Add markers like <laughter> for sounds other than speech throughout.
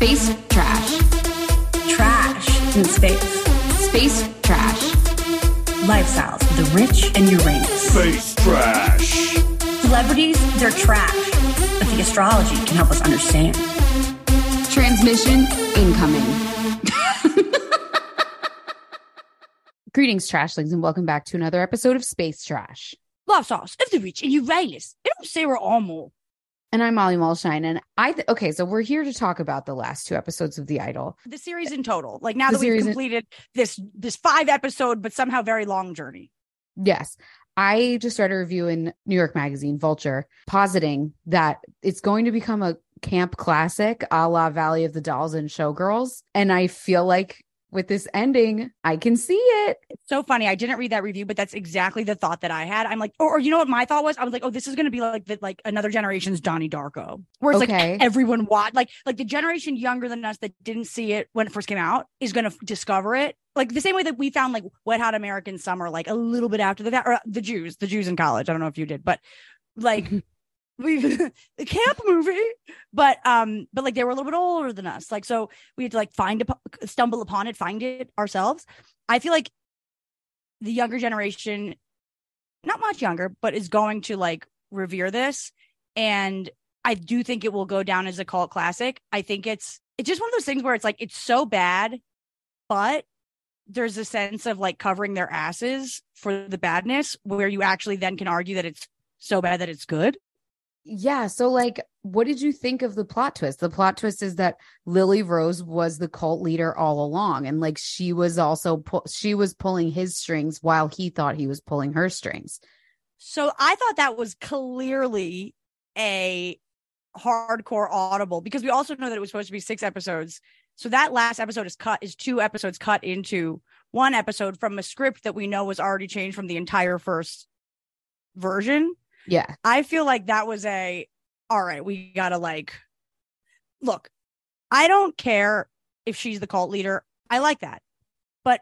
Space trash. Trash in space. Space trash. Lifestyles of the rich and Uranus. space trash. Celebrities, they're trash. But the astrology can help us understand. Transmission incoming. <laughs> Greetings, trashlings, and welcome back to another episode of Space Trash. Lifestyles of the rich and Uranus. And I'm Sara Armour. And I'm Molly Mulshine, and I th- okay, so we're here to talk about the last two episodes of The Idol. The series in total. Like now The that we've series in- completed this this five episode, but somehow very long journey. Yes, I just read a review in New York Magazine, Vulture, positing that it's going to become a camp classic, a la Valley of the Dolls and Showgirls, and I feel like with this ending, I can see it. It's so funny. I didn't read that review, but that's exactly the thought that I had. I'm like, or, or you know what my thought was? I was like, oh, this is gonna be like the like another generation's Donnie Darko. Where it's Okay. like everyone watched like like the generation younger than us that didn't see it when it first came out is gonna f- discover it. Like the same way that we found like Wet Hot American Summer, like a little bit after the fact, or the Jews, the Jews in college. I don't know if you did, but like <laughs> we <laughs> the camp movie but um but like they were a little bit older than us. Like so we had to like find it stumble upon it find it ourselves. I feel like the younger generation not much younger but is going to like revere this. And i do think it will go down as a cult classic. I think it's it's just one of those things where it's like it's so bad but there's a sense of like covering their asses for the badness where you actually then can argue that it's so bad that it's good Yeah. So, like, what did you think of the plot twist? The plot twist is that Lily Rose was the cult leader all along, and like she was also pu- she was pulling his strings while he thought he was pulling her strings. So I thought that was clearly a hardcore audible because we also know that it was supposed to be six episodes. So that last episode is cut is two episodes cut into one episode from a script that we know was already changed from the entire first version. Yeah. I feel like that was a all right, we got to like look. I don't care if she's the cult leader. I like that. But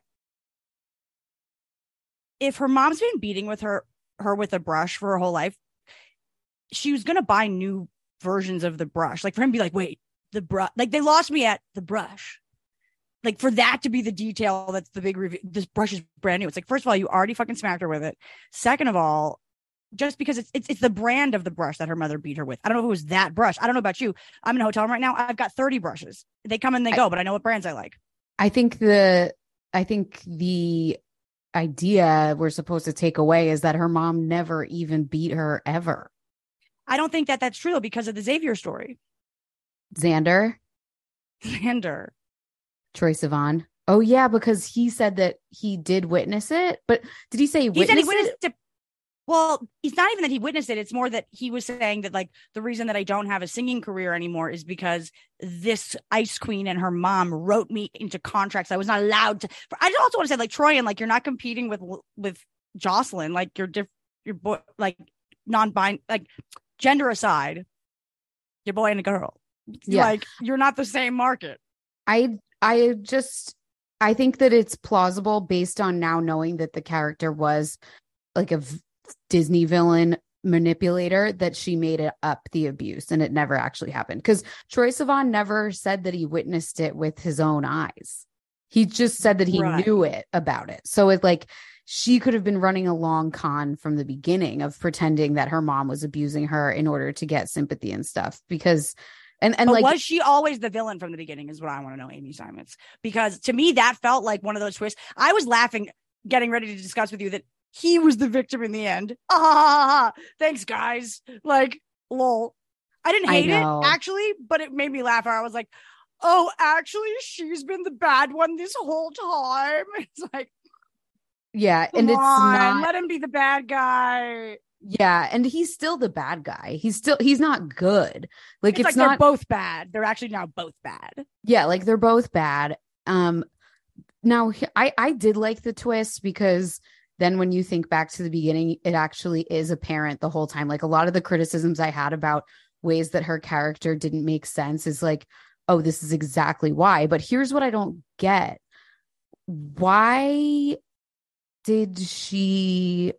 if her mom's been beating with her her with a brush for her whole life, she was going to buy new versions of the brush. Like for him to be like, "Wait, the brush." Like they lost me at the brush. Like for that to be the detail that's the big review. This brush is brand new. It's like first of all, you already fucking smacked her with it. Second of all, just because it's, it's it's the brand of the brush that her mother beat her with. I don't know if it was that brush. I don't know about you. I'm in a hotel room right now. I've got 30 brushes. They come and they I- go, but I know what brands I like. I think the I think the idea we're supposed to take away is that her mom never even beat her ever. I don't think that that's true because of the Xavier story. Xander, Xander. Troye Sivan. Oh yeah, because he said that he did witness it, but did he say he said he it? witnessed it. Well, it's not even that he witnessed it. It's more that he was saying that like the reason that I don't have a singing career anymore is because this ice queen and her mom wrote me into contracts I was not allowed to. I just also want to say like Troy and like you're not competing with with Jocelyn. Like you're diff, your boy like non-bind like gender aside, your boy and a girl. Yeah. Like you're not the same market. I I just I think that it's plausible based on now knowing that the character was like a v- Disney villain manipulator that she made it up the abuse and it never actually happened because Troye Sivan never said that he witnessed it with his own eyes. He just said that he Right. knew it about it. So it's like she could have been running a long con from the beginning of pretending that her mom was abusing her in order to get sympathy and stuff because and and but like was she always the villain from the beginning? Is what I want to know, Amy Simons. Because to me, that felt like one of those twists. I was laughing, getting ready to discuss with you that he was the victim in the end. <laughs> Ah, thanks, guys. Like, lol. I didn't I hate it actually, but it made me laugh. I was like, oh, actually, she's been the bad one this whole time. <laughs> It's like, yeah and it's on, not let him be the bad guy. Yeah, and he's still the bad guy. He's still he's not good. Like It's, it's, like they're both bad. They're actually now both bad. yeah, like they're both bad. Um now I I did like the twist because then when you think back to the beginning, it actually is apparent the whole time. Like a lot of the criticisms I had about ways that her character didn't make sense is like, oh, this is exactly why. But here's what I don't get. Why did she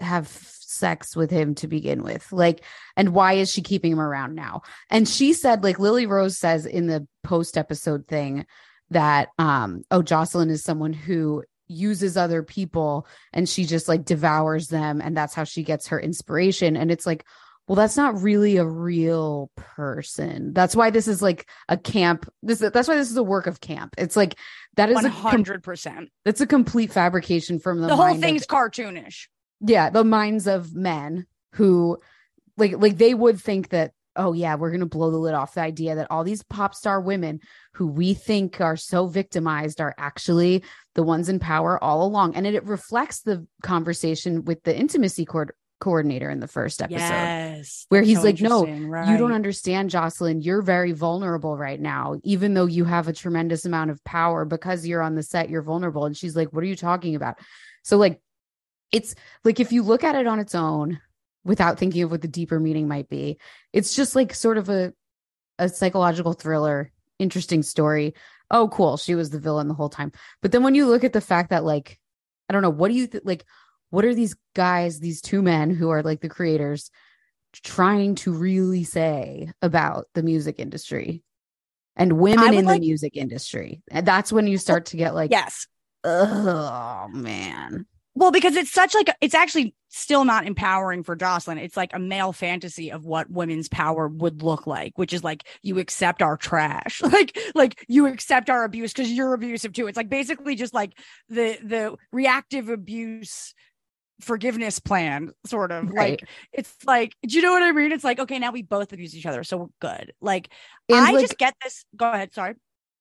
have sex with him to begin with? Like, and why is she keeping him around now? And she said, like Lily Rose says in the post episode thing that um, oh, Jocelyn is someone who uses other people and she just like devours them and that's how she gets her inspiration. And it's like, well, that's not really a real person. That's why this is like a camp. This that's why this is a work of camp. It's like that is One a com- hundred percent. it's a complete fabrication from the, The whole mind of- thing's cartoonish. yeah the minds of men who like like they would think that oh yeah we're gonna blow the lid off the idea that all these pop star women who we think are so victimized are actually the ones in power all along and it, it reflects the conversation with the intimacy co- coordinator in the first episode Yes. where he's so like, no, interesting, you don't understand, Jocelyn. You're very vulnerable right now, even though you have a tremendous amount of power because you're on the set, you're vulnerable. And she's like, What are you talking about? So, like, it's like if you look at it on its own without thinking of what the deeper meaning might be, it's just like sort of a a psychological thriller, interesting story. Oh, cool. She was the villain the whole time. But then when you look at the fact that, like, I don't know, what do you th- like? What are these guys, these two men who are like the creators, trying to really say about the music industry and women in like- the music industry? And that's when you start to get like, Yes. oh man. Well, because it's such like it's actually still not empowering for Jocelyn. It's like a male fantasy of what women's power would look like, which is like you accept our trash, <laughs> like like you accept our abuse because you're abusive too. It's like basically just like the the reactive abuse forgiveness plan, sort of Right. like it's like do you know what I mean? It's like okay, now we both abuse each other, so we're good. Like And, I like- just get this. Go ahead. Sorry.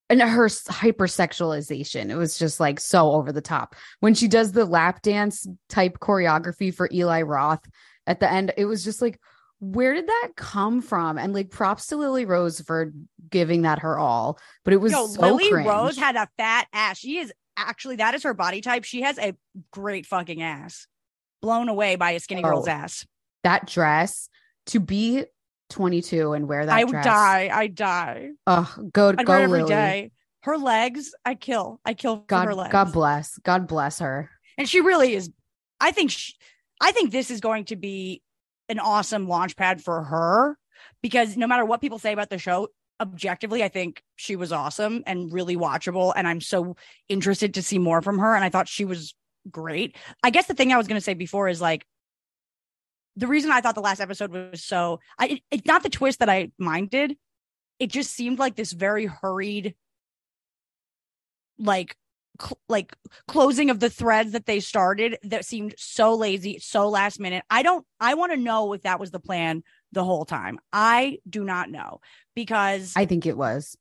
And her hypersexualization it was just like so over the top when she does the lap dance type choreography for eli roth at the end it was just like where did that come from and like props to lily rose for giving that her all but it was Yo, so Lily cringe. Rose had a fat ass. She is actually that is her body type. She has a great fucking ass. Blown away by a skinny oh. girl's Oh. ass. that dress to be 22 and wear that I would dress die. I die. oh go I'd go wear every lily. Her legs, I kill. I kill for her god legs. god bless god bless her and she really is. I think. She, I think this is going to be an awesome launch pad for her because no matter what people say about the show, objectively, I think she was awesome and really watchable. And I'm so interested to see more from her. And I thought she was great. I guess the thing I was going to say before is like, the reason I thought the last episode was so, I, it, it's not the twist that I minded. It just seemed like this very hurried, like, cl- like closing of the threads that they started that seemed so lazy, so last minute. I don't, I want to know if that was the plan the whole time. I do not know because i think it was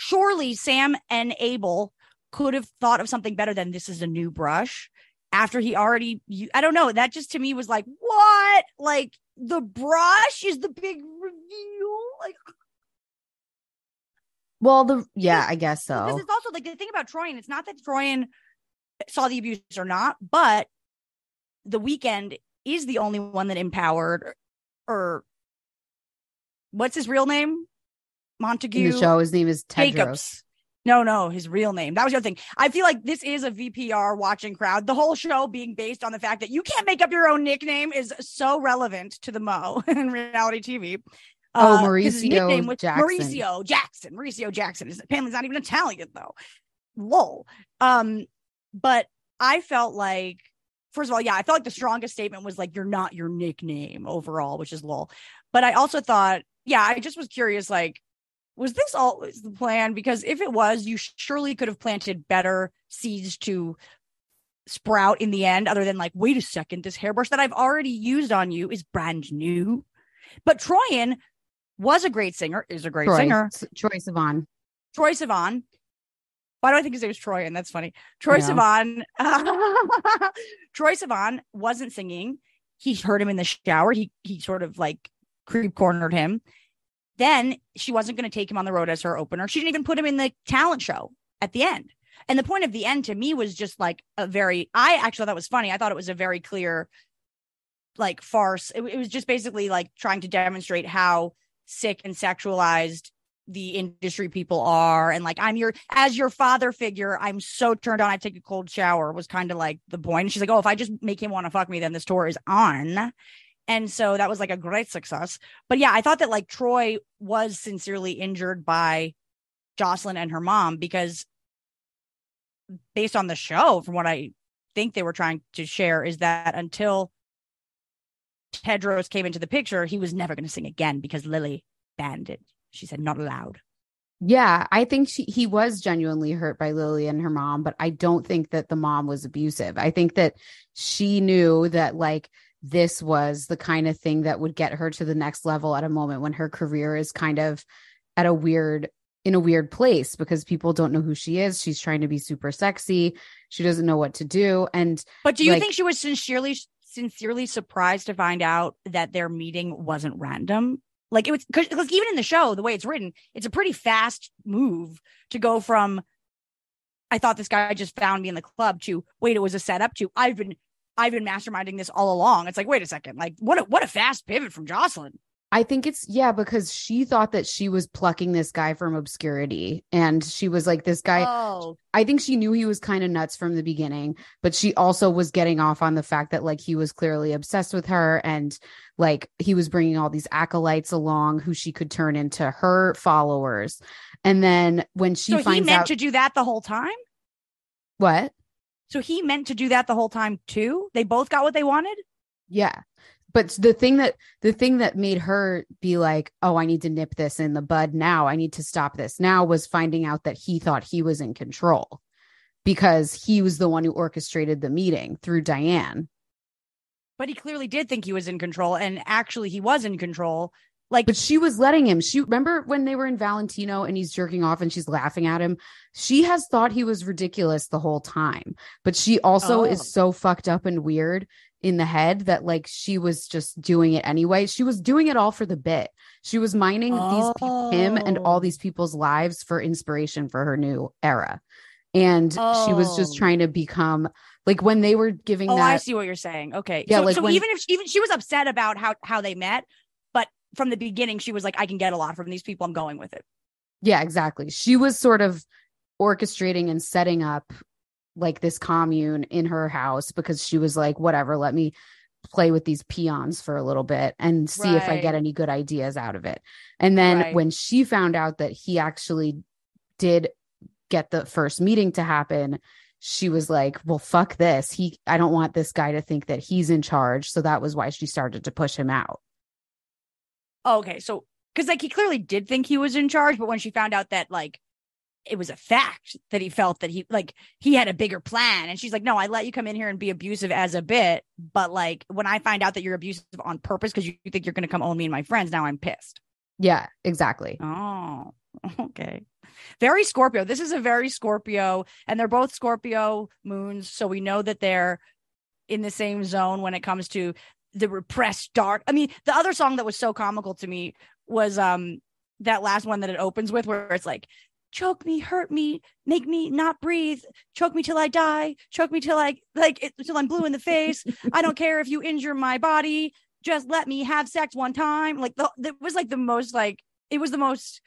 surely Sam and Abel could have thought of something better than this is a new brush after he already you, I don't know that just to me was like what? Like the brush is the big reveal? Like well the yeah i guess because so it's also like the thing about Troyan it's not that Troyan saw the abuse or not but the Weeknd is the only one that empowered or what's his real name? Montague in the show his name is tedros. Jacobs. No, no, his real name. That was the other thing. I feel like this is a VPR watching crowd. The whole show being based on the fact that you can't make up your own nickname is so relevant to the Mo <laughs> in reality TV. Oh, Uh, his Mauricio Jackson. Mauricio Jackson. Mauricio Jackson is apparently not even Italian though. Lol. Um, but I felt like, first of all, yeah, I felt like the strongest statement was like, "You're not your nickname" overall, which is lol. But I also thought, yeah, I just was curious, like, was this always the plan? Because if it was, you surely could have planted better seeds to sprout in the end, other than like, wait a second, this hairbrush that I've already used on you is brand new. But Troyan was a great singer, is a great Troy, singer. Troye Sivan. Troye Sivan. Why do I think his name is Troy? And that's funny. Troy know. Sivan. <laughs> Troye Sivan wasn't singing. he heard him in the shower. He he sort of like creep cornered him. Then she wasn't going to take him on the road as her opener. She didn't even put him in the talent show at the end. And the point of the end to me was just like a very, I actually thought that was funny. I thought it was a very clear, like, farce. It, it was just basically like trying to demonstrate how sick and sexualized the industry people are. And like, I'm your, as your father figure, I'm so turned on. I take a cold shower was kind of like the point. And she's like, oh, if I just make him want to fuck me, then this tour is on. And so that was like a great success. But yeah, I thought that like Troy was sincerely injured by Jocelyn and her mom because based on the show, from what I think they were trying to share, is that until Tedros came into the picture, he was never going to sing again because Lily banned it. She said, not allowed. Yeah, I think she he was genuinely hurt by Lily and her mom, but I don't think that the mom was abusive. I think that she knew that like this was the kind of thing that would get her to the next level at a moment when her career is kind of at a weird in a weird place because people don't know who she is. She's trying to be super sexy. She doesn't know what to do. And But do you like, think she was sincerely sincerely surprised to find out that their meeting wasn't random? Like it was because even in the show, the way it's written, it's a pretty fast move to go from I thought this guy just found me in the club to wait, it was a setup to I've been I've been masterminding this all along. It's like, wait a second, like what a what a fast pivot from Jocelyn. I think it's yeah, because she thought that she was plucking this guy from obscurity. And she was like, this guy, Oh, I think she knew he was kind of nuts from the beginning, but she also was getting off on the fact that like he was clearly obsessed with her and like he was bringing all these acolytes along who she could turn into her followers. And then when she so he meant out to do that the whole time. what? So he meant to do that the whole time too. They both got what they wanted. Yeah. But the thing that the thing that made her be like, "Oh, I need to nip this in the bud now. I need to stop this now" was finding out that he thought he was in control because he was the one who orchestrated the meeting through Dyanne. But he clearly did think he was in control, and actually he was in control. Like, But she was letting him. She remember when they were in Valentino and he's jerking off and she's laughing at him. She has thought he was ridiculous the whole time. But she also Oh. is so fucked up and weird in the head that like she was just doing it anyway. She was doing it all for the bit. She was mining these pe- him and all Oh. these people's lives for inspiration for her new era. And she was just Oh. trying to become like when they were giving oh, that I see what you're saying. Okay, Yeah, so, like so when- even if even she was upset about how how they met, from the beginning she was like, I can get a lot from these people. I'm going with it. Yeah, exactly. She was sort of orchestrating and setting up like this commune in her house because she was like, whatever, let me play with these peons for a little bit and see if I get any good ideas out of it. And then Right. when she found out that he actually did get the first meeting to happen, she was like, well, fuck this. He, I don't want this guy to think that he's in charge. So that was why she started to push him out. Oh, okay, so because like he clearly did think he was in charge, but when she found out that like it was a fact that he felt that he like he had a bigger plan, and she's like, no, I let you come in here and be abusive as a bit, but like when I find out that you're abusive on purpose because you think you're going to come own me and my friends, now I'm pissed. Yeah, exactly. Oh, <laughs> okay. Very Scorpio. This is a very Scorpio, and they're both Scorpio moons. So we know that they're in the same zone when it comes to the repressed dark. I mean, the other song that was so comical to me was um that last one that it opens with where it's like choke me, hurt me, make me not breathe, choke me till I die, choke me till I like it, till I'm blue in the face. I don't care if you injure my body, just let me have sex one time. Like the it was like the most like it was the most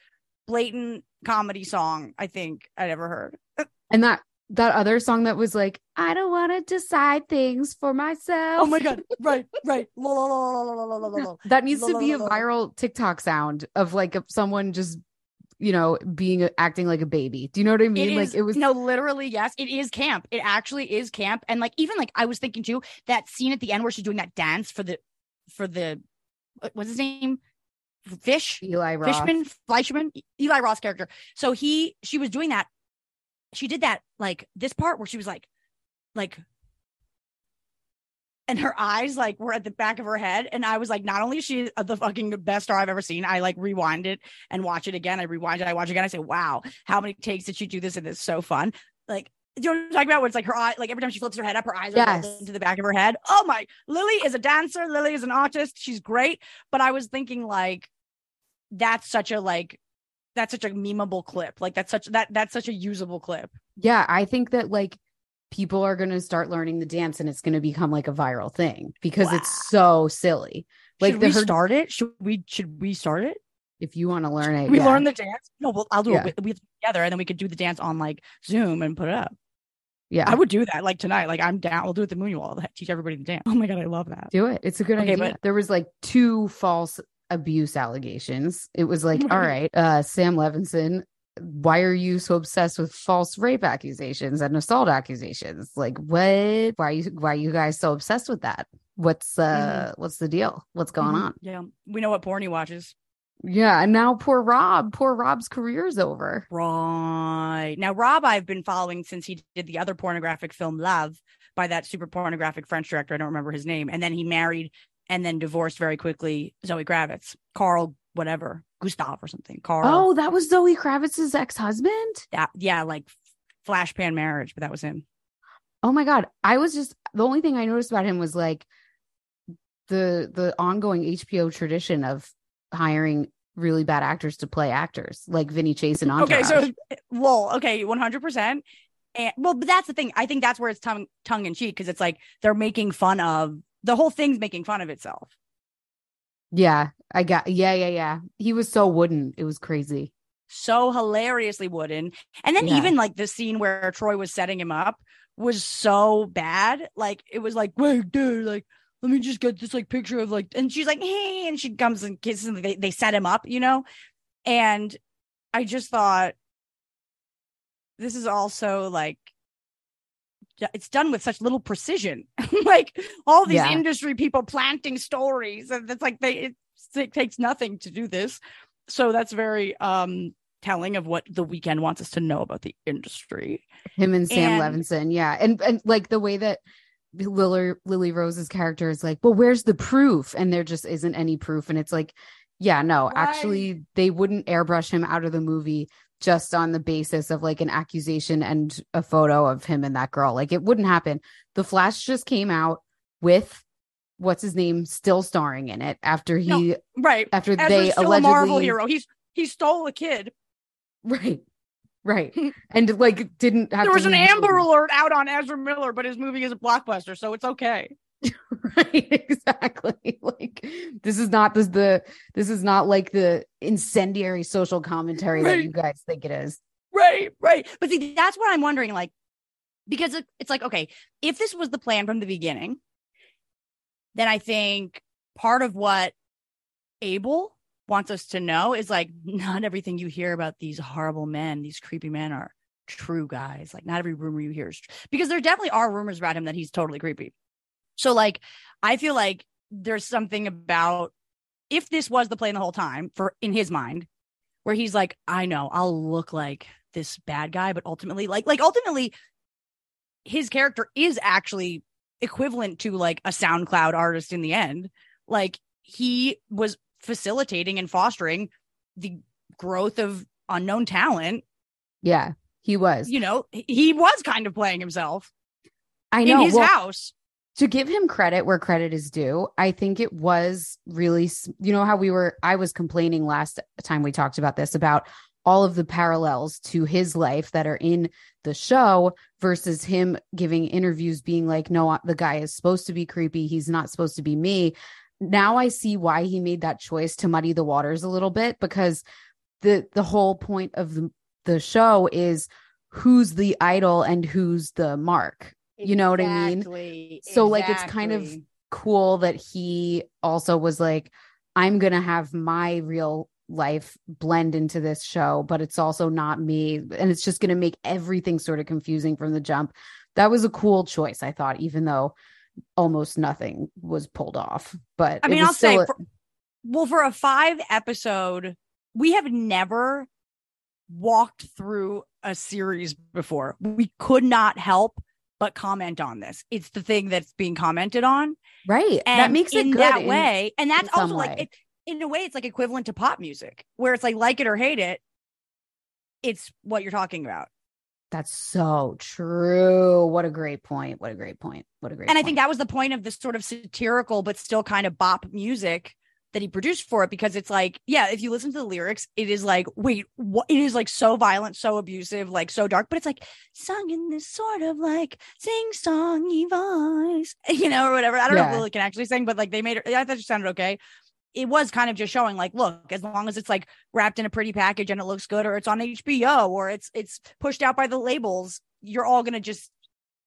blatant comedy song I think I'd ever heard. And that that other song that was like, I don't want to decide things for myself. Oh my God. Right, right. that needs to be a viral TikTok sound of like a, someone just, you know, being acting like a baby. Do you know what I mean? Like it was. No, literally, yes. It is camp. It actually is camp. And like, even like, I was thinking too, that scene at the end where she's doing that dance for the, for the, what's his name? Fish, Eli Roth. Fishman, Fleischman, Eli Roth character. So he, she was doing that she did that like this part where she was like, like, and her eyes like were at the back of her head. And I was like, not only is she the fucking best star I've ever seen, I like rewind it and watch it again. I rewind it, I watch it again. I say, wow, how many takes did she do this? And it's so fun. Like, do you know what I'm talking about? Where it's like her eye, like every time she flips her head up, her eyes are Yes. into the back of her head. Oh my! Lily is a dancer. Lily is an artist. She's great. But I was thinking like, that's such a like, that's such a memeable clip. Like that's such that that's such a usable clip. Yeah, I think that like people are going to start learning the dance and it's going to become like a viral thing because it's so silly. Like should the we her- start it? Should we? Should we start it? if you want to learn it, we yeah. learn the dance. No, well, I'll do Yeah. it with, with together, and then we could do the dance on like Zoom and put it up. yeah, I would do that like tonight. Like I'm down. We'll do it the Moonual. Teach everybody to dance. Oh my god, I love that. do it. It's a good Okay, idea. but- there was like two false abuse allegations. It was like, all Right. uh, Sam Levinson, why are you so obsessed with false rape accusations and assault accusations? Like, what? Why are you? Why are you guys so obsessed with that? What's uh, what's the deal? What's going Mhm. on? Yeah, we know what porn he watches. Yeah, and now poor Rob, poor Rob's career's over. Right. Now, Rob, I've been following since he did the other pornographic film Love by that super pornographic French director. I don't remember his name. And then he married and then divorced very quickly Zoe Kravitz, Karl, whatever, Gustav or something. Karl. Oh, that was Zoe Kravitz's ex-husband. that, yeah, like flash pan marriage, but that was him. Oh my god, I was just the only thing I noticed about him was like the the ongoing HBO tradition of hiring really bad actors to play actors, like Vinny Chase and Entourage. Okay, so well, okay, one hundred percent. And well, but that's the thing. I think that's where it's tongue tongue in cheek because it's like they're making fun of the whole thing's making fun of itself. yeah, I got yeah, yeah, yeah. He was so wooden, it was crazy. So hilariously wooden, and then Yeah. even like the scene where Troy was setting him up was so bad. Like it was like, wait, dude, like let me just get this like picture of like, and she's like, hey, and she comes and kisses, and they they set him up, you know, and I just thought this is also like it's done with such little precision. <laughs> Like all these Yeah. industry people planting stories and it's like they it, it takes nothing to do this. So that's very um telling of what the Weeknd wants us to know about the industry. Him and Sam And- Levinson, yeah, and and like the way that Lily Lily Rose's character is like, well, where's the proof? And there just isn't any proof, and it's like, yeah, no, actually, they wouldn't airbrush him out of the movie just on the basis of like an accusation and a photo of him and that girl. Like it wouldn't happen. The Flash just came out with what's his name still starring in it after he right after Ezra's they still allegedly a marvel hero he's he stole a kid right right <laughs> and like didn't have there was an amber movie. alert out on ezra miller but his movie is a blockbuster so it's okay <laughs> right exactly <laughs> like this is not this the this is not like the incendiary social commentary that you guys think it is Right, right. But see, that's what I'm wondering. Like, because it's like, okay, if this was the plan from the beginning, then I think part of what Abel wants us to know is like, not everything you hear about these horrible men, these creepy men are true guys. Like, not every rumor you hear is true. Because there definitely are rumors about him that he's totally creepy. So, like, I feel like there's something about if this was the plan the whole time for in his mind, where he's like, I know I'll look like this bad guy, but ultimately, like, like ultimately, his character is actually equivalent to like a SoundCloud artist in the end. Like he was facilitating and fostering the growth of unknown talent. yeah he was You know, he- was kind of playing himself i know in his well, house. To give him credit where credit is due i think it was really you know how we were i was complaining last time we talked about this about all of the parallels to his life that are in the show versus him giving interviews being like no the guy is supposed to be creepy. He's not supposed to be me. Now i see why he made that choice to muddy the waters a little bit because the the whole point of the, the show is who's the idol and who's the mark You know what I mean? Exactly, So, like, it's kind of- cool that he also was like, I'm gonna have my real life blend into this show, but it's also not me. And it's just gonna make everything sort of confusing from the jump. That was a cool choice, I thought, even though almost nothing was pulled off. But I mean, I'll say, a- for, well, for a five episode, we have never walked through a series before. We could not help but comment on this. It's the thing that's being commented on, right. and that makes it in good that in- way. And that's also like it, in a way, it's like equivalent to pop music, where it's like like it or hate it, it's what you're talking about. That's so true. What a great point. What a great point. What a great and I think that was the point of this sort of satirical but still kind of bop music that he produced for it because it's like, yeah, if you listen to the lyrics, it is like, wait, what? It is like so violent, so abusive, like so dark, but it's like sung in this sort of like sing songy voice, <laughs> you know, or whatever. I don't know if Lily can actually sing, but like they made it, I thought it sounded okay. It was kind of just showing like, look, as long as it's like wrapped in a pretty package and it looks good, or it's on HBO, or it's it's pushed out by the labels, you're all gonna just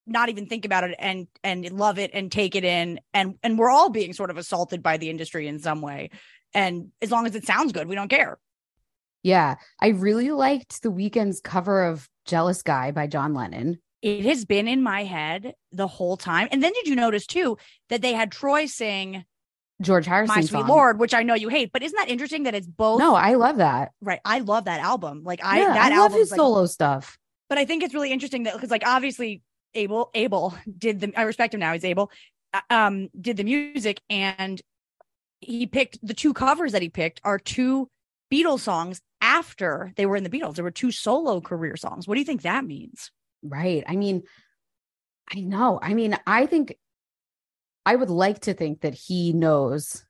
not even think about it and and love it and take it in and and we're all being sort of assaulted by the industry in some way and as long as it sounds good we don't care yeah, I really liked the Weeknd's cover of Jealous Guy by John Lennon. it has been in my head the whole time and then did you notice too that they had troy sing George Harrison. my sweet song. lord which i know you hate but isn't that interesting that it's both No, I love that. right i love that album like i yeah, that I love his like, solo stuff. but I think it's really interesting that because like obviously Abel Abel did the I respect him now he's Abel uh, um did the music and he picked the two covers that he picked are two Beatles songs after they were in the Beatles there were two solo career songs what do you think that means Right. I mean, I know. I mean, I think I would like to think that he knows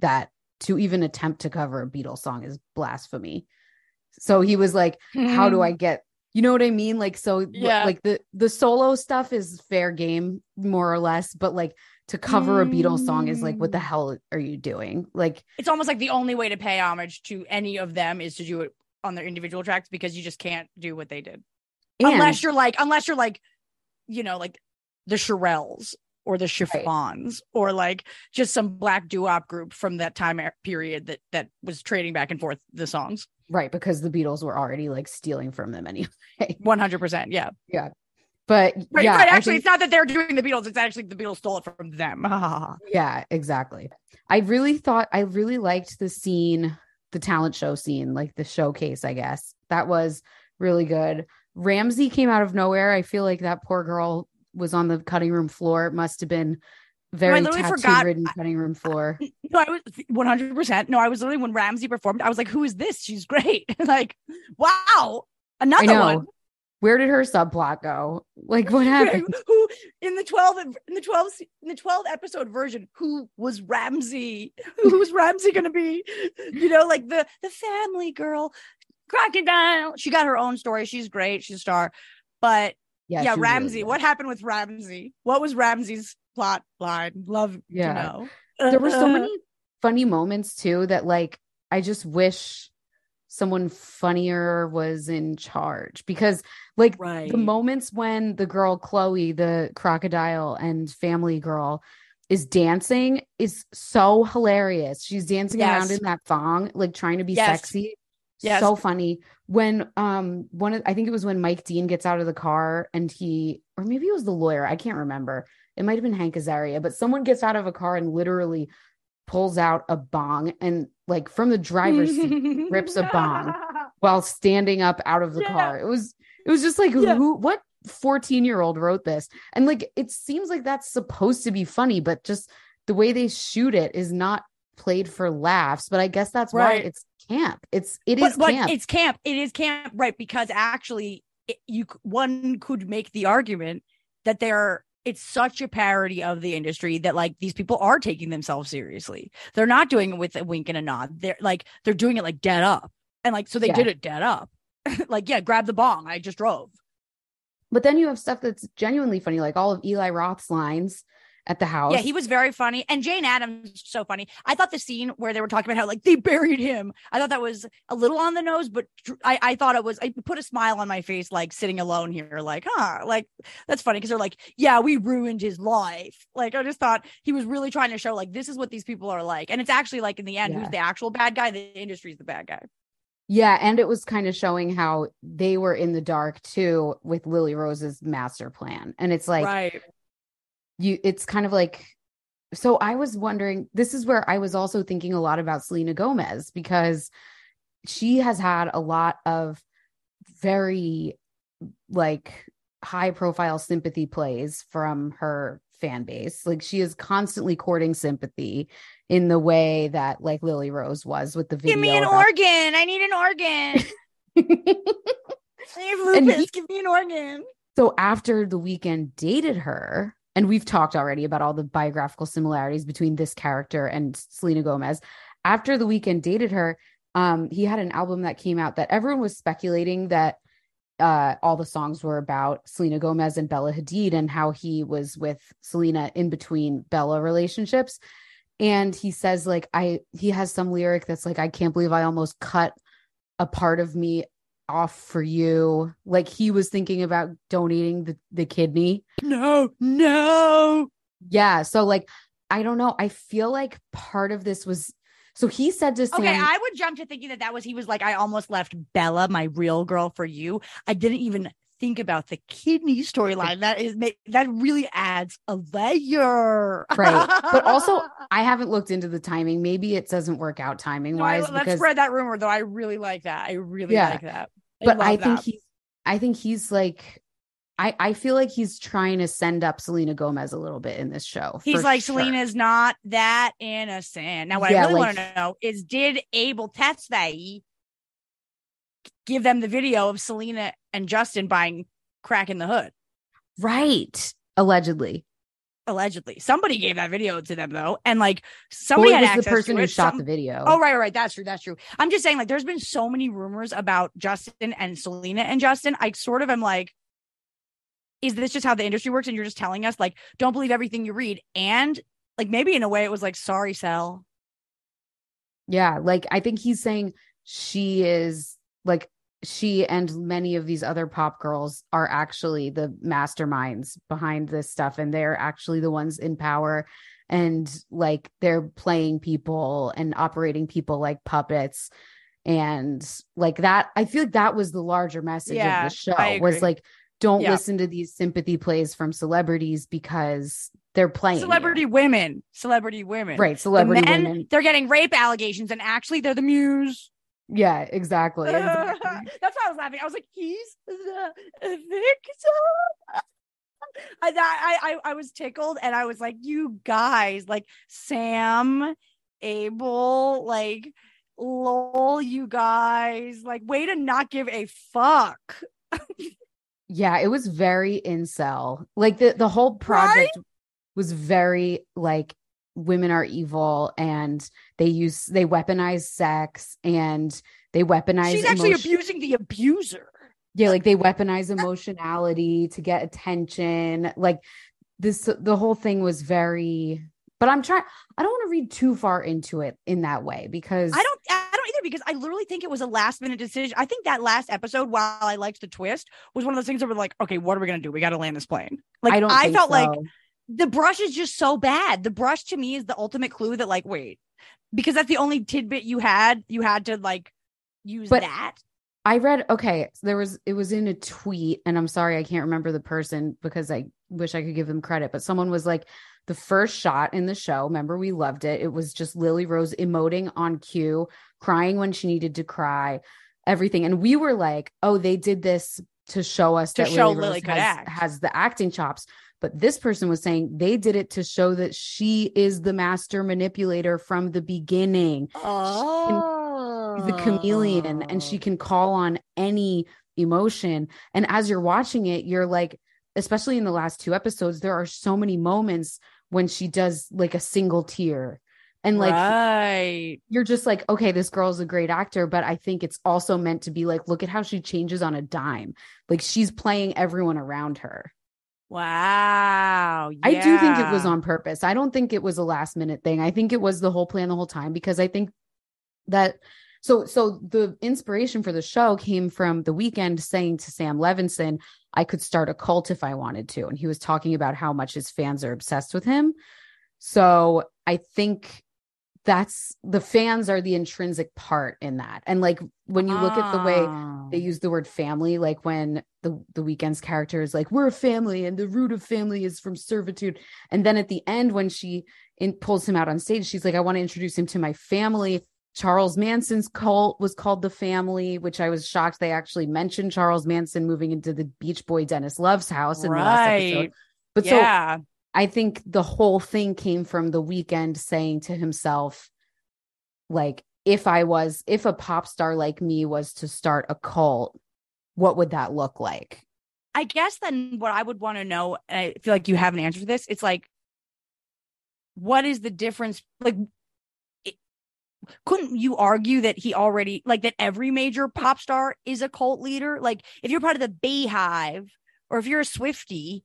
that to even attempt to cover a Beatles song is blasphemy. So he was like, how do I get you know what I mean? Like so. Yeah. like the the solo stuff is fair game more or less, but like to cover a Beatles song is like what the Mm. hell are you doing? Like it's almost like the only way to pay homage to any of them is to do it on their individual tracks because you just can't do what they did unless you're like unless you're like you know like the Shirelles or the Chiffons or like just some black doo-wop group from that time er- period that that was trading back and forth the songs right because the Beatles were already like stealing from them anyway. <laughs> 100% yeah Yeah. But right, yeah, right actually think- it's not that they're doing the Beatles it's actually the Beatles stole it from them <laughs> Yeah, exactly. I really thought I really liked the scene, the talent show scene, like the showcase, I guess. That was really good. Ramsey came out of nowhere. I feel like that poor girl was on the cutting room floor. It must have been very literally tattoo forgot- ridden cutting room floor. <laughs> no I was 100% no I was literally when Ramsey performed I was like who is this? She's great. <laughs> Like wow I another know. one. Where did her subplot go? Like what happened? who in the 12 in the 12 in the 12 episode version who was ramsey? <laughs> Who was ramsey gonna be? You know like the the family girl crocodile. She got her own story. She's great. She's a star. But yeah, she was really ramsey what happened with ramsey? What was ramsey's plot line love Yeah. to know there were so many <laughs> funny moments too that like I just wish someone funnier was in charge because like right the moments when the girl Chloe, the crocodile and family girl, is dancing is so hilarious. She's dancing around in that thong, like trying to be Yes. sexy. Yes. So funny. When um one of, I think it was when Mike Dean gets out of the car and he or maybe it was the lawyer, I can't remember. It might have been Hank Azaria, but someone gets out of a car and literally pulls out a bong and like from the driver's seat rips a bong. <laughs> while standing up out of the Yeah. car. It was it was just like Yeah. who what 14 year old wrote this and like it seems like that's supposed to be funny but just the way they shoot it is not played for laughs but i guess that's why it's camp it's it but, is but camp it's camp it is camp right because actually it, you one could make the argument that they're it's such a parody of the industry that like these people are taking themselves seriously. They're not doing it with a wink and a nod. They're like they're doing it like dead up. And like so they Yeah. did it dead up. <laughs> Like yeah grab the bong. I just drove. But then you have stuff that's genuinely funny like all of eli roth's lines at the house. yeah he was very funny. And jane adams so funny. I thought the scene where they were talking about how like they buried him i thought that was a little on the nose but i, I thought it was i put a smile on my face like sitting alone here like huh like that's funny because they're like yeah we ruined his life. Like i just thought he was really trying to show like this is what these people are like. And it's actually like in the end Yeah. who's the actual bad guy? The industry's the bad guy. Yeah and it was kind of showing how they were in the dark too with lily rose's master plan. And it's like right you it's kind of like so i was wondering this is where i was also thinking a lot about selena gomez because she has had a lot of very like high profile sympathy plays from her fan base. Like she is constantly courting sympathy in the way that like lily rose was with the video give me an about- <laughs> organ. I need an organ. <laughs> And lupus, he- give me an organ. So after the Weeknd dated her, and we've talked already about all the biographical similarities between this character and Selena Gomez. After the Weeknd dated her, um, he had an album that came out that everyone was speculating that uh, all the songs were about Selena Gomez and Bella Hadid and how he was with Selena in between Bella relationships. And he says, like, I he has some lyric that's like, I can't believe I almost cut a part of me off for you. Like he was thinking about donating the, the kidney. No, no. Yeah. So like I don't know. I feel like part of this was so he said to Sam, Okay, I would jump to thinking that that was he was like, I almost left Bella, my real girl, for you. I didn't even think about the kidney storyline. That is that really adds a layer, Right. But also, <laughs> I haven't looked into the timing. Maybe it doesn't work out timing No, wise let's because spread that rumor though. I really like that. I really Yeah. like that. But love I think he's I think he's like I I feel like he's trying to send up Selena Gomez a little bit in this show. He's like, sure. Selena's not that innocent. Now, what Yeah, I really like- want to know is did Abel Tesfaye give them the video of Selena and Justin buying crack in the hood? right. Allegedly. Allegedly. Somebody gave that video to them though. And like somebody Well, had the person to who shot Some- the video. Oh, right, right, right. That's true. That's true. I'm just saying, like, there's been so many rumors about Justin and Selena and Justin. I sort of am like, is this just how the industry works? And you're just telling us, like, don't believe everything you read. And like, maybe in a way, it was like, sorry, Sel. Yeah, like I think he's saying she is like she and many of these other pop girls are actually the masterminds behind this stuff and they're actually the ones in power and like they're playing people and operating people like puppets and like that I feel like that was the larger message Yeah, of the show was like don't Yeah. listen to these sympathy plays from celebrities because they're playing you. Celebrity women. Celebrity women. right The celebrity men, women they're getting rape allegations, and actually, they're the muse. Yeah exactly, exactly. <laughs> That's why I was laughing. I was like, he's the victim. I, I I I was tickled, and I was like, you guys, like Sam, Abel, like lol, you guys, like way to not give a fuck. <laughs> Yeah, it was very incel. Like the the whole project was very like women are evil and they use they weaponize sex and they weaponize She's actually emotion- abusing the abuser. yeah, like they weaponize emotionality to get attention. Like this the whole thing was very but I'm trying I don't want to read too far into it in that way because I don't I don't either because I literally think it was a last minute decision. I think that last episode, while I liked the twist, was one of those things that were like, okay, what are we gonna do? We gotta land this plane. Like I don't I felt like so. The brush is just so bad. The brush to me is the ultimate clue that like, wait, because that's the only tidbit you had. You had to like use But- that. I read okay, so there was it was in a tweet, and I'm sorry I can't remember the person because I wish I could give them credit, but someone was like the first shot in the show. Remember, we loved it. It was just Lily Rose emoting on cue, crying when she needed to cry, everything. And we were like, oh, they did this to show us To that show Lily, Rose could has, act. has the acting chops. But this person was saying they did it to show that she is the master manipulator from the beginning. Oh, she's a chameleon and she oh. can call on any emotion. And as you're watching it you're like especially in the last two episodes there are so many moments when she does like a single tear. And like right. you're just like okay this girl's a great actor but i think it's also meant to be like look at how she changes on a dime. Like she's playing everyone around her Wow. I do think it was on purpose. I don't think it was a last minute thing. I think it was the whole plan the whole time because I think that so so the inspiration for the show came from the Weeknd saying to Sam Levinson, I could start a cult if I wanted to. And he was talking about how much his fans are obsessed with him. So I think that's the fans are the intrinsic part in that. And like when you look at the way they ah. use the word family like when the the Weeknd's character is like we're a family and the root of family is from servitude and then at the end when she in, pulls him out on stage she's like i want to introduce him to my family charles manson's cult was called the family which i was shocked they actually mentioned charles manson moving into the beach boy dennis love's house in the last episode Right. but so yeah. I think the whole thing came from the Weeknd saying to himself, like, if I was, if a pop star like me was to start a cult, what would that look like? I guess then what I would want to know, and I feel like you have an answer to this, it's like, what is the difference? Like, couldn't you argue that he already, like, that every major pop star is a cult leader? Like, if you're part of the Beehive or if you're a Swifty,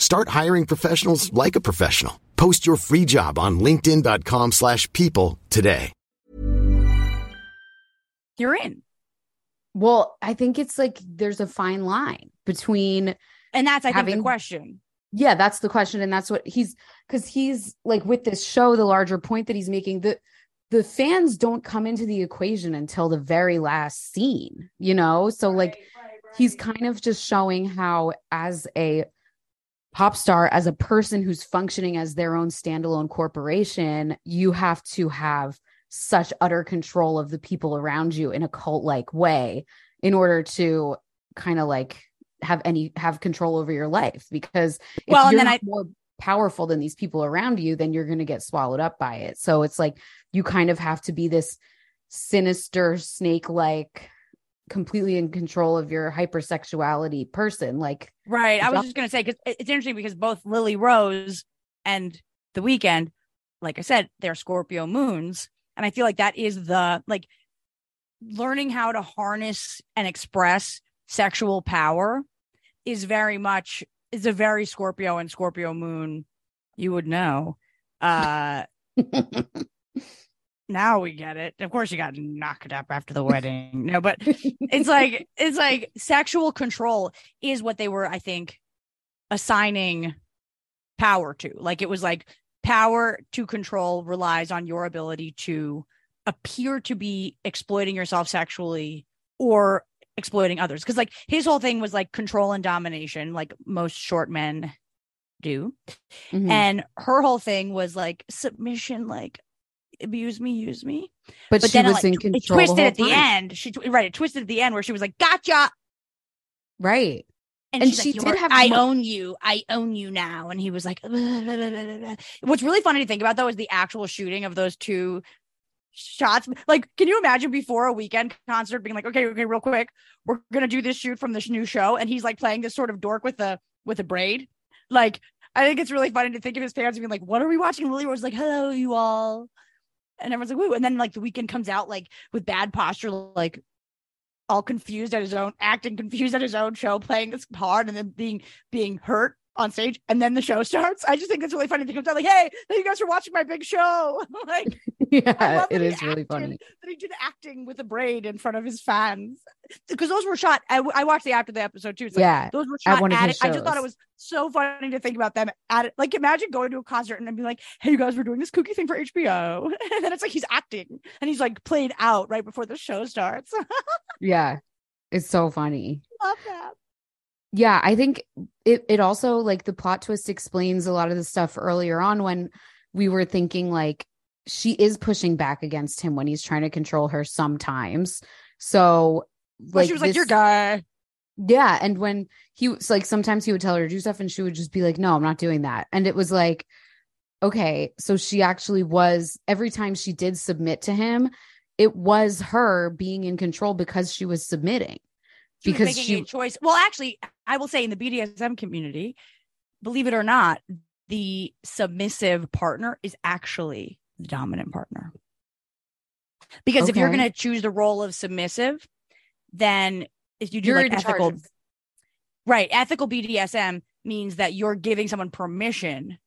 Start hiring professionals like a professional. Post your free job on linkedin.com/people slash people today. You're in. Well, I think it's like there's a fine line between And that's, I think, the question. yeah, that's the question. And that's what he's because he's like with this show, the larger point that he's making, the the fans don't come into the equation until the very last scene, you know? So like he's kind of just showing how as a pop star, as a person who's functioning as their own standalone corporation, you have to have such utter control of the people around you in a cult like way in order to kind of like have any have control over your life. Because if Well, and you're then I- more powerful than these people around you then you're going to get swallowed up by it. So it's like you kind of have to be this sinister snake like completely in control of your hypersexuality person like Right. I was just going to say, because it's interesting because both Lily Rose and The Weeknd, like I said, they're Scorpio moons. And I feel like that is the like learning how to harness and express sexual power is very much is a very Scorpio and Scorpio moon. You would know. Uh <laughs> now we get it. Of course, you got knocked up after the <laughs> wedding. No, but it's like it's like sexual control is what they were, I think, assigning power to. Like it was like power to control relies on your ability to appear to be exploiting yourself sexually or exploiting others. Because like his whole thing was like control and domination, like most short men do. Mhm. And her whole thing was like submission, like abuse me, use me. but, But she then it, was like, in it the twisted whole at the time. end. She right, it twisted at the end where she was like, "Gotcha," right and, And she like, did have I mo- own you. I own you now." And he was like, "Blah, blah, blah, blah, blah, blah." "What's really funny to think about though is the actual shooting of those two shots. Like, can you imagine before a Weeknd concert being like, okay, okay, real quick, we're gonna do this shoot from this new show, and he's like playing this sort of dork with a with a braid, like." I think it's really funny to think of his parents being like, "What are we watching?" And Lily was like, "Hello, you all," and everyone's like, "Woo!" And then like the Weeknd comes out like with bad posture, like all confused at his own acting, confused at his own show, playing this hard, and then being being hurt on stage, and then the show starts. I just think it's really funny. He comes out like, "Hey, thank you guys for watching my big show." <laughs> like, <laughs> yeah it that really funny That he did acting with a braid in front of his fans because those were shot. I, I watched the after the episode too. It's like, yeah those were at shot at his it. I just thought it was so funny to think about them at it. Like, imagine going to a concert and then be like, "Hey, you guys, we're doing this kooky thing for HBO," <laughs> and then it's like he's acting and he's like played out right before the show starts. yeah it's so funny Love that. Yeah i think it it also like the plot twist explains a lot of the stuff earlier on when we were thinking like she is pushing back against him when he's trying to control her sometimes. So Well, she was like, "Your guy." yeah and when he was like sometimes he would tell her to do stuff and she would just be like no i'm not doing that. And it was like okay so she actually was every time she did submit to him it was her being in control because she was submitting She because making she a choice. Well, actually, I will say in the BDSM community, believe it or not, the submissive partner is actually the dominant partner. Because if you're going to choose the role of submissive, then if you do you're like ethical, of Right. Ethical BDSM means that you're giving someone permission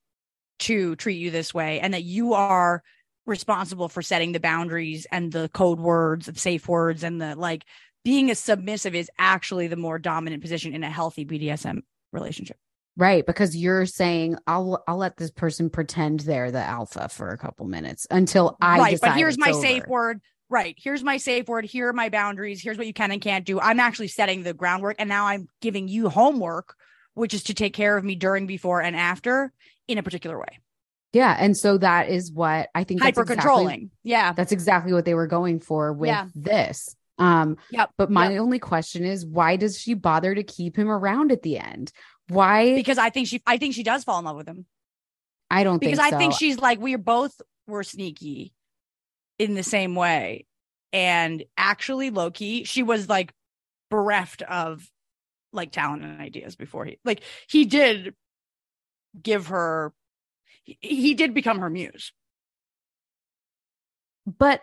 to treat you this way and that you are responsible for setting the boundaries and the code words, the safe words, and the like being a submissive is actually the more dominant position in a healthy BDSM relationship. Right, because you're saying I'll I'll let this person pretend they're the alpha for a couple minutes until I right, but here's my over. safe word. Right, here's my safe word. Here are my boundaries. Here's what you can and can't do. I'm actually setting the groundwork, and now I'm giving you homework, which is to take care of me during, before, and after in a particular way. Yeah, and so that is what I think Hyper controlling. Exactly, yeah, that's exactly what they were going for with Yeah. this. Um, Yep. but my Yep. only question is why does she bother to keep him around at the end? Why? because I think she, I think she does fall in love with him. I don't because think I think she's like we both were sneaky in the same way, and actually, low key, she was like bereft of like talent and ideas before he like he did give her he, he did become her muse. But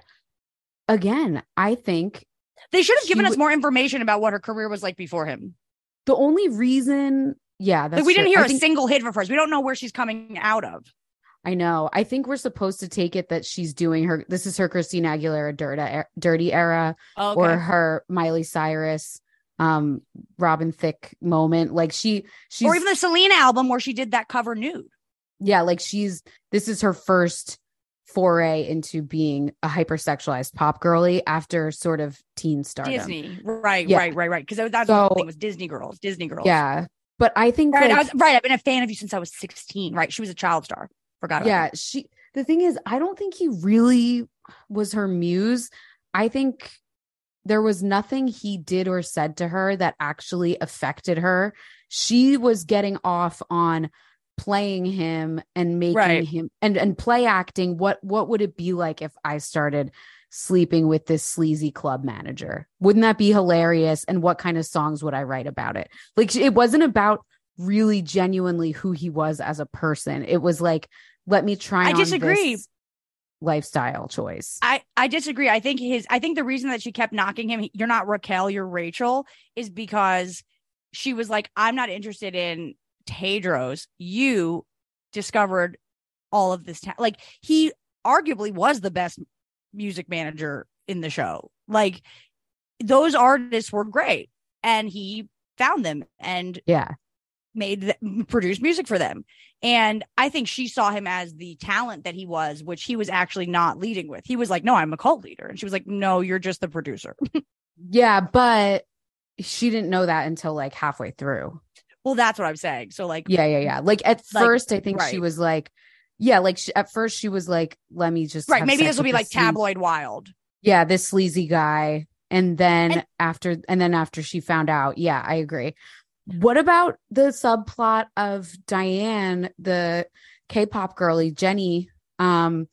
again, I think They should have given us more information about what her career was like before him. the only reason, yeah, that's Like we didn't hear I a think- single hit from her. We don't know where she's coming out of. I know. I think we're supposed to take it that she's doing her. This is her Christina Aguilera dirty, dirty era, Okay. or her Miley Cyrus, um, Robin Thicke moment. Like she, she's, or even the Selena album where she did that cover nude. yeah, like she's. This is her first foray into being a hypersexualized pop girly after sort of teen stardom. Disney, right, Yeah. right, right, right. Because that's So- the thing was Disney girls, Disney girls. Yeah, but I think right. like, I was right. I've been a fan of you since I was sixteen. Right, she was a child star. Forgot. About yeah that. she the thing is i don't think he really was her muse i think there was nothing he did or said to her that actually affected her she was getting off on playing him and making Right. him and and play acting what what would it be like if i started sleeping with this sleazy club manager wouldn't that be hilarious and what kind of songs would i write about it like it wasn't about really genuinely who he was as a person it was like let me try I disagree. lifestyle choice I I disagree. I think his. I think the reason that she kept knocking him, you're not Raquel, you're Rachel, is because she was like, I'm not interested in Tedros. You discovered all of this. Ta-. Like he arguably was the best music manager in the show. Like those artists were great, and he found them and yeah made th- produced music for them and i think she saw him as the talent that he was which he was actually not leading with he was like no i'm a cult leader and she was like no you're just the producer <laughs> yeah but she didn't know that until like halfway through well that's what i'm saying. So like yeah yeah yeah. Like at Like, first i think she was like yeah like she, at first she was like let me just right maybe this will be like sleazy- tabloid wild. Yeah this sleazy guy. And then And- after and then after she found out yeah i agree. What about the subplot of Dyanne the k-pop girly jennie? Um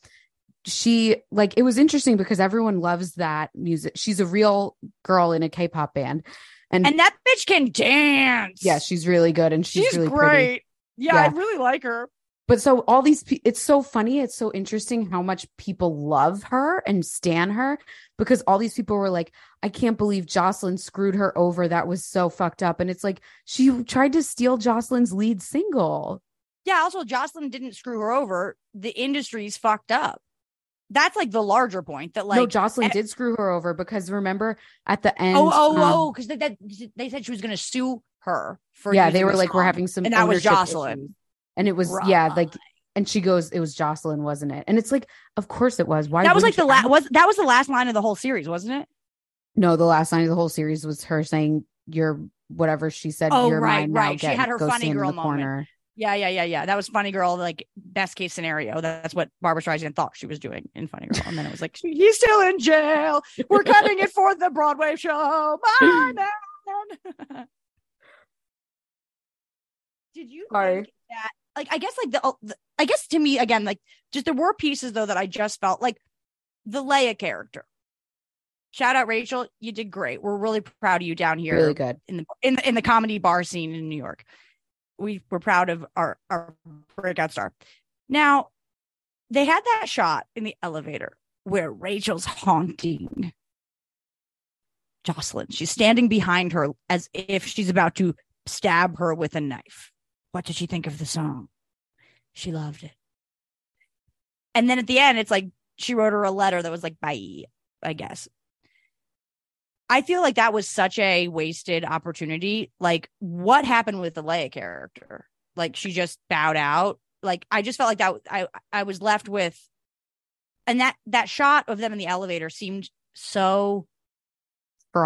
she like it was interesting because everyone loves that music. She's a real girl in a k-pop band and, and that bitch can dance. Yeah she's really good and she's, she's, really great. Yeah, Yeah. i really like her. But so all these pe- it's so funny it's so interesting how much people love her and stan her because all these people were like i can't believe jocelyn screwed her over. That was so fucked up. And it's like she tried to steal jocelyn's lead single. Yeah also jocelyn didn't screw her over. The industry's fucked up that's like the larger point that like no jocelyn did screw her over because remember at the end oh oh um, oh because that they said she was going to sue her for yeah they were like we're having some and that was jocelyn issues. and it was yeah like and she goes it was jocelyn wasn't it and it's like of course it was why that was like the last was that was the last line of the whole series wasn't it No, the last line of the whole series was her saying you're whatever she said. Oh, you're right, mine now, right. She get- had her go funny girl the moment. corner. Yeah yeah yeah yeah. That was funny girl like best case scenario. That's what barbra streisand thought she was doing in funny girl. And then it was like he's still in jail. We're cutting it for the broadway show. <laughs> Did you Sorry. think that like i guess like the, the i guess to me again like just there were pieces though that i just felt like the leia character. Shout out rachel. You did great. We're really proud of you down here Really good. in the in the, in the comedy bar scene in new york we were proud of our our breakout star now they had that shot in the elevator where rachel's haunting jocelyn she's standing behind her as if she's about to stab her with a knife. What did she think of the song? She loved it. And then at the end, it's like she wrote her a letter that was like, bye, I guess. I feel like that was such a wasted opportunity. Like, what happened with the Leia character? Like, she just bowed out. Like, I just felt like that. I I was left with, and that that shot of them in the elevator seemed so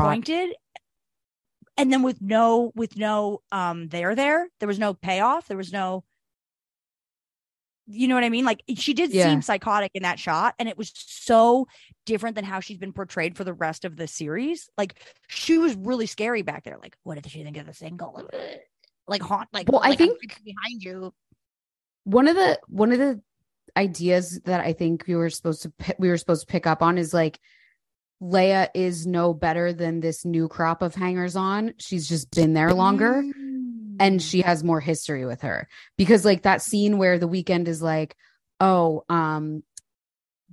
pointed, and then with no with no um there there there was no payoff. There was no. You know what I mean? Like she did Yeah. seem psychotic in that shot, and it was so different than how she's been portrayed for the rest of the series. Like she was really scary back there. Like, what did she think of the single? <sighs> Like haunt, like Well, I like, I'm think- behind you. one of the one of the ideas that I think we were supposed to we were supposed to pick up on is like Leia is no better than this new crop of hangers on. She's just been there longer mm. And she has more history with her because like that scene where the Weeknd is like, "Oh, um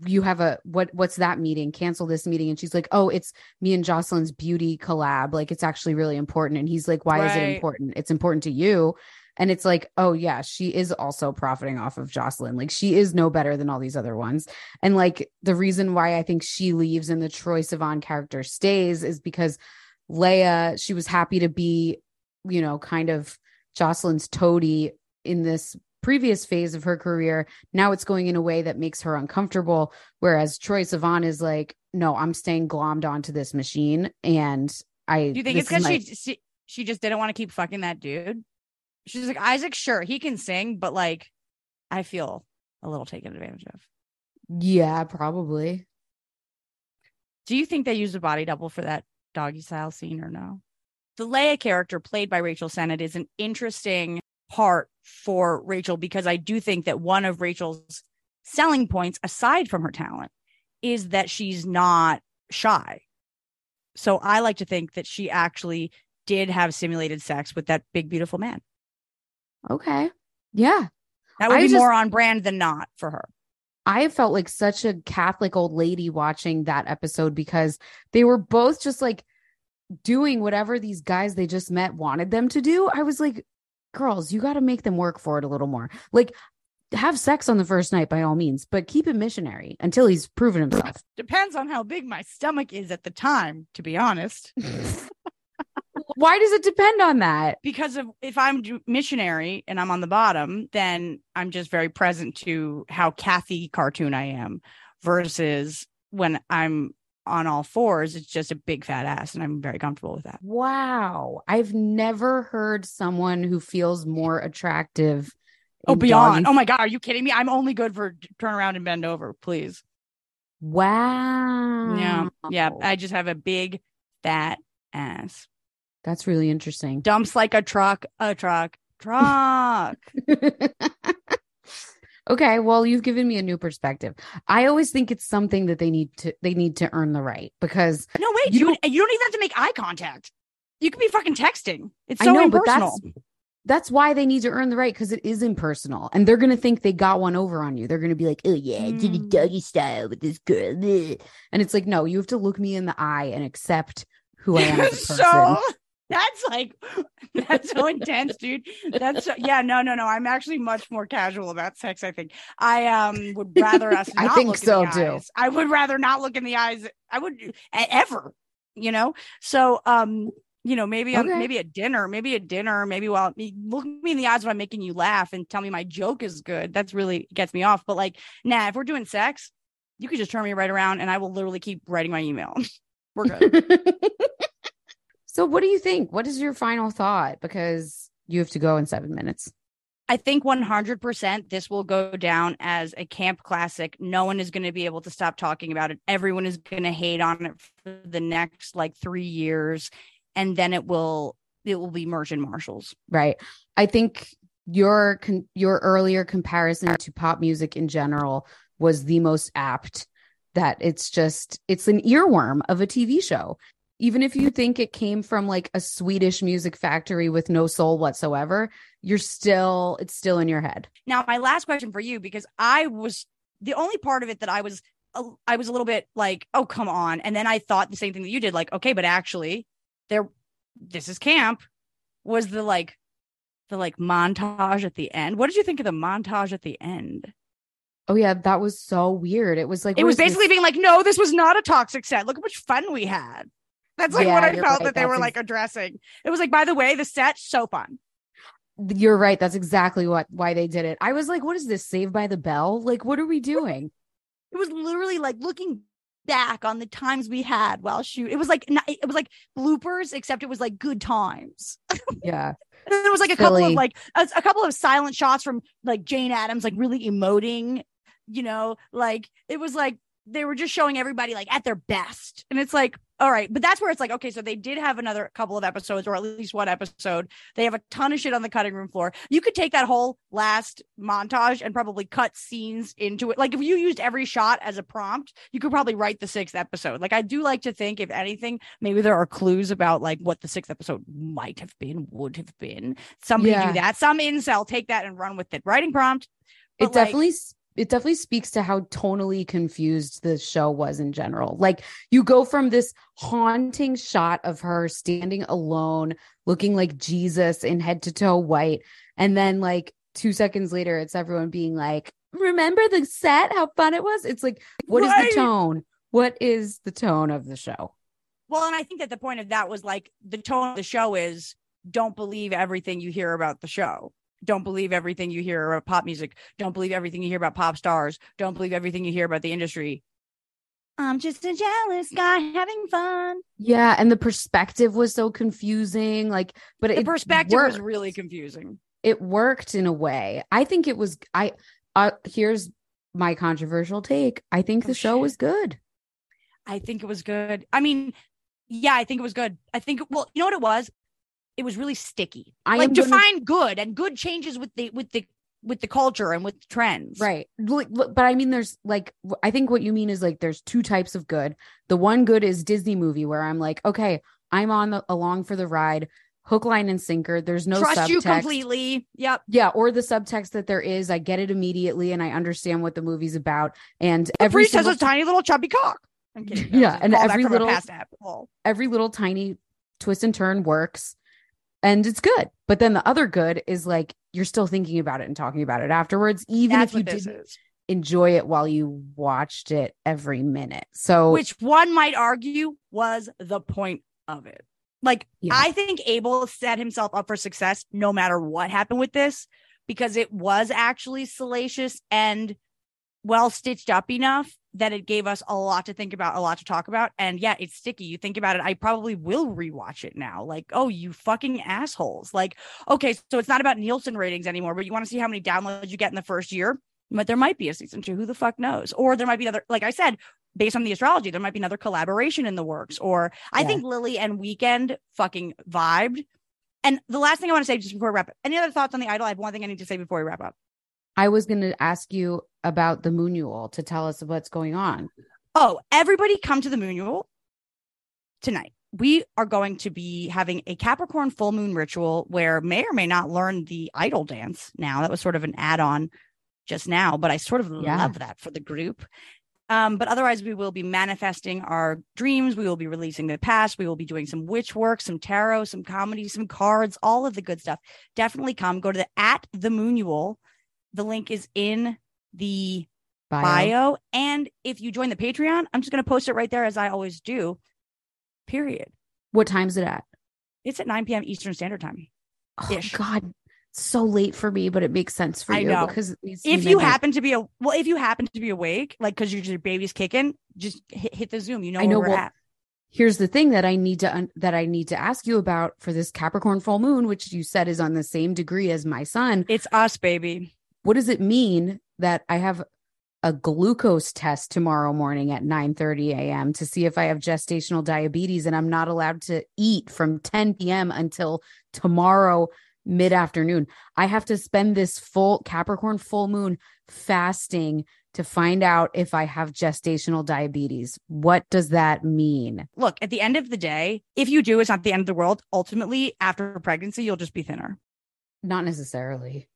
you have a what what's that meeting? Cancel this meeting." And she's like, "Oh, it's me and Jocelyn's beauty collab. Like it's actually really important." And he's like, "Why is it important? It's important to you." And it's like, oh yeah, she is also profiting off of Jocelyn. Like she is no better than all these other ones. And like the reason why I think she leaves and the Troye Sivan character stays is because Leia, she was happy to be, you know, kind of Jocelyn's toady in this previous phase of her career. Now it's going in a way that makes her uncomfortable. Whereas Troye Sivan is like, no, I'm staying glommed onto this machine. And I Do you think it's because my- she, she she just didn't want to keep fucking that dude? She's like Izaak, sure he can sing, but like I feel a little taken advantage of. Yeah, probably. Do you think they used a body double for that doggy style scene or no? The Leia character played by Rachel Sennott is an interesting part for Rachel because I do think that one of Rachel's selling points, aside from her talent, is that she's not shy. So I like to think that she actually did have simulated sex with that big, beautiful man. Okay. Yeah. That would I be just- more on brand than not for her. I felt like such a Catholic old lady watching that episode because they were both just like doing whatever these guys they just met wanted them to do. I was like, girls, you got to make them work for it a little more. Like, have sex on the first night by all means, but keep it missionary until he's proven himself. <laughs> Depends on how big my stomach is at the time, to be honest. <laughs> Why does it depend on that? because of if I'm missionary and I'm on the bottom, then I'm just very present to how Cathy cartoon I am versus when I'm on all fours, it's just a big fat ass and I'm very comfortable with that. Wow. I've never heard someone who feels more attractive. Oh, beyond. doggy- Oh my God. Are you kidding me? I'm only good for turn around and bend over, please. Wow. Yeah. Yeah. I just have a big fat ass. That's really interesting. Dumps like a truck, a truck, truck. <laughs> okay, well, you've given me a new perspective. I always think it's something that they need to they need to earn the right because no, wait. You You, don't- you don't even have to make eye contact. You could be fucking texting. It's I so know, impersonal. but that's that's why they need to earn the right because it is impersonal, and they're gonna think they got one over on you. They're gonna be like, "Oh yeah, I did a Mm. doggy style with this girl," and it's like, no, you have to look me in the eye and accept who I am as a <laughs> person. so that's like <laughs> that's so intense dude. That's so, yeah no no no. I'm actually much more casual about sex i think. I um would rather us <laughs> I think so, too. i would rather not look in the eyes i would ever you know? So um you know maybe Okay. maybe at dinner maybe at dinner maybe while me look me in the eyes when i'm making you laugh and tell me my joke is good. That's really gets me off. But like nah if we're doing sex you could just turn me right around and i will literally keep writing my email. <laughs> We're good so, what do you think? What is your final thought? Because you have to go in seven minutes. I think 100% this will go down as a camp classic. No one is going to be able to stop talking about it. Everyone is going to hate on it for the next like 3 years and then it will it will be Merchant Marshalls. right i think your con- your earlier comparison to pop music in general was the most apt that it's just it's an earworm of a tv show even if you think it came from like a swedish music factory with no soul whatsoever you're still it's still in your head Now, my last question for you because I was the only part of it that I was I was a little bit like, "Oh, come on." And then I thought the same thing that you did like, "Okay, but actually there this is camp. was the like the like montage at the end. What did you think of the montage at the end? Oh yeah, that was so weird. It was like It was is this? basically being like, no, this was not a toxic set. Look how much fun we had. That's like Yeah, what I felt right. that they were like addressing. It was like, by the way, the set so fun. You're right. That's exactly what why they did it. I was like, what is this? Saved by the Bell? Like, what are we doing? It was literally like looking back on the times we had while shoot. It was like it was like bloopers, except it was like good times. <laughs> Yeah. And there was like a couple of like a, a couple of silent shots from like Jane Adams, like really emoting. You know, like it was like they were just showing everybody like at their best, and it's like, all right, but that's where it's like, okay, so they did have another couple of episodes, or at least one episode. They have a ton of shit on the cutting room floor. You could take that whole last montage and probably cut scenes into it. Like if you used every shot as a prompt, you could probably write the sixth episode. Like I do like to think, if anything, maybe there are clues about like what the sixth episode might have been, would have been. Somebody Yeah. do that. Some incel take that and run with it. Writing prompt. It like, definitely it definitely speaks to how tonally confused the show was in general. Like you go from this haunting shot of her standing alone, looking like Jesus in head to toe white, and then like two seconds later, it's everyone being like, "Remember the set? How fun it was!" It's like, what is Right. the tone? What is the tone of the show? Well, and I think that the point of that was like the tone of the show is don't believe everything you hear about the show. Don't believe everything you hear about pop music. Don't believe everything you hear about pop stars. Don't believe everything you hear about the industry. I'm just a jealous guy having fun. Yeah, and the perspective was so confusing. Like, but The it perspective was really confusing. it worked in a way. I think it was I uh here's my controversial take. I think the Oh, show shit. was good. I think it was good. I mean, yeah, I think it was good. I think well, you know what it was? It was really sticky. I like am gonna- define good and good changes with the with the with the culture and with trends. Right. But I mean there's like I think what you mean is like there's two types of good. The one good is Disney movie where I'm like, okay, I'm on the along for the ride, hook line and sinker. There's no Trust you completely. Yep. Yeah, or the subtext that there is, I get it immediately and I understand what the movie's about. And every priest has a tiny little chubby cock. I'm kidding. <laughs> Yeah, and every little- past ep- well, every little tiny twist and turn works and it's good. But then the other good is like you're still thinking about it and talking about it afterwards, even That's if you didn't is. enjoy it while you watched it every minute. So Which one might argue was the point of it. Like Yeah. I think Abel set himself up for success no matter what happened with this because it was actually salacious and well stitched up enough that it gave us a lot to think about, a lot to talk about. And yeah, it's sticky. You think about it, I probably will rewatch it now. Like, oh, you fucking assholes. Like, okay, so it's not about Nielsen ratings anymore, but you want to see how many downloads you get in the first year. But there might be a season two. Who the fuck knows? Or there might be another, like I said, based on the astrology, there might be another collaboration in the works. Or I Yeah. think Lily and Weeknd fucking vibed. And the last thing I want to say just before we wrap up, any other thoughts on the idol? I have one thing I need to say before we wrap up. I was going to ask you about the Moonual to tell us what's going on. Oh, everybody come to the Moonual tonight. We are going to be having a Capricorn full moon ritual where may or may not learn the idol dance now. That was sort of an add on just now, but I sort of Yeah. love that for the group. Um, but otherwise, we will be manifesting our dreams. We will be releasing the past. We will be doing some witch work, some tarot, some comedy, some cards, all of the good stuff. Definitely come. Go to the at the Moonual. The link is in the Bio. bio. And if you join the Patreon, I'm just going to post it right there as I always do. Period. What time's it at? It's at 9 p.m. Eastern Standard Time. Oh God, so late for me, but it makes sense for I you know. because it needs to be If you happen to be a well, if you happen to be awake, like because your baby's kicking, just hit, hit the Zoom. You know, I know, where we're well, at. here's the thing that I need to un- that I need to ask you about for this Capricorn full moon, which you said is on the same degree as my son. It's us, baby. What does it mean that I have a glucose test tomorrow morning at 9:30 a.m. to see if I have gestational diabetes and I'm not allowed to eat from 10 p.m. until tomorrow mid-afternoon. I have to spend this full Capricorn full moon fasting to find out if I have gestational diabetes. What does that mean? Look, at the end of the day, if you do, it's not the end of the world. Ultimately, after pregnancy, you'll just be thinner. Not necessarily.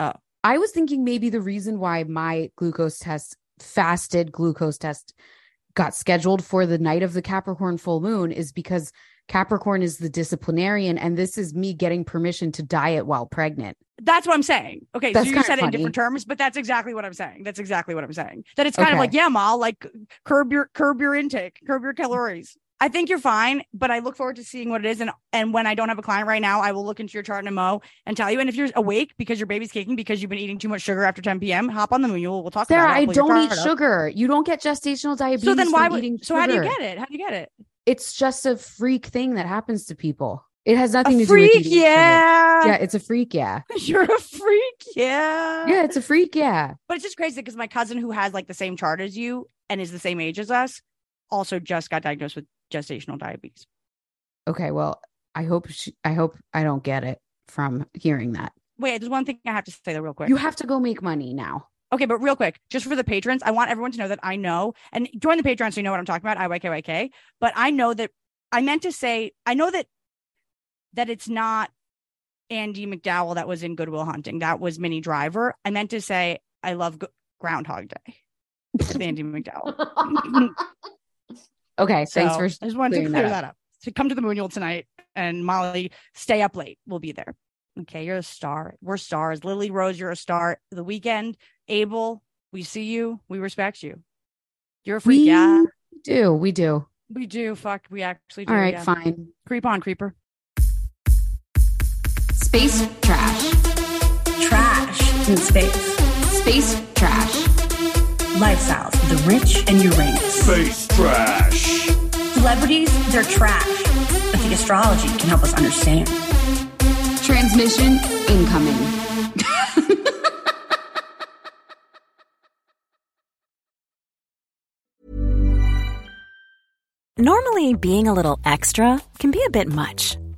Oh. I was thinking maybe the reason why my glucose test, fasted glucose test, got scheduled for the night of the Capricorn full moon is because Capricorn is the disciplinarian, and this is me getting permission to diet while pregnant. That's what I'm saying. Okay, That's so you said it in different terms, but that's exactly what I'm saying. That's exactly what I'm saying. That it's kind of like, yeah, Mal, like curb your curb your intake, curb your calories. I think you're fine, but I look forward to seeing what it is. And and when I don't have a client right now, I will look into your chart in a mo and tell you. And if you're awake because your baby's kicking because you've been eating too much sugar after 10 p.m., hop on the moon. We'll, we'll talk Sarah, about it. I don't eat chart up. sugar. You don't get gestational diabetes. So then why would eating so how do you get it? How do you get it? It's just a freak thing that happens to people. It has A nothing to freak, do with eating sugar. yeah. Yeah, it's a freak. Yeah. <laughs> You're a freak, yeah. Yeah, it's a freak. Yeah. But it's just crazy because my cousin who has like the same chart as you and is the same age as us also just got diagnosed with gestational diabetes. Okay. Well, I hope she, I hope I don't get it from hearing that. Wait, there's one thing I have to say though, real quick. You have to go make money now. okay, but real quick, just for the patrons, I want everyone to know that I know and join the Patreon so you know what I'm talking about. IYKYK. But I know that I meant to say I know that that it's not Andie MacDowell that was in Good Will Hunting. That was Minnie Driver. I meant to say I love Go- Groundhog Day. <laughs> Andie MacDowell. <laughs> <laughs> Okay. Thanks So, for I just wanted to clear that that, up. up. So come to the Moonual tonight, and Molly, stay up late. We'll be there. Okay, you're a star. We're stars. Lily Rose, you're a star. The Weeknd, Abel, we see you. We respect you. You're a freak. Yeah. We yeah, do. We do. we do. Fuck, we actually do. All right. yeah. Fine. Creep on, creeper. Space trash. Trash in space. Space trash. Lifestyles of the rich and Uranus. Space trash. Celebrities, they're trash. But the astrology can help us understand. Transmission incoming. Normally, being a little extra can be a bit much,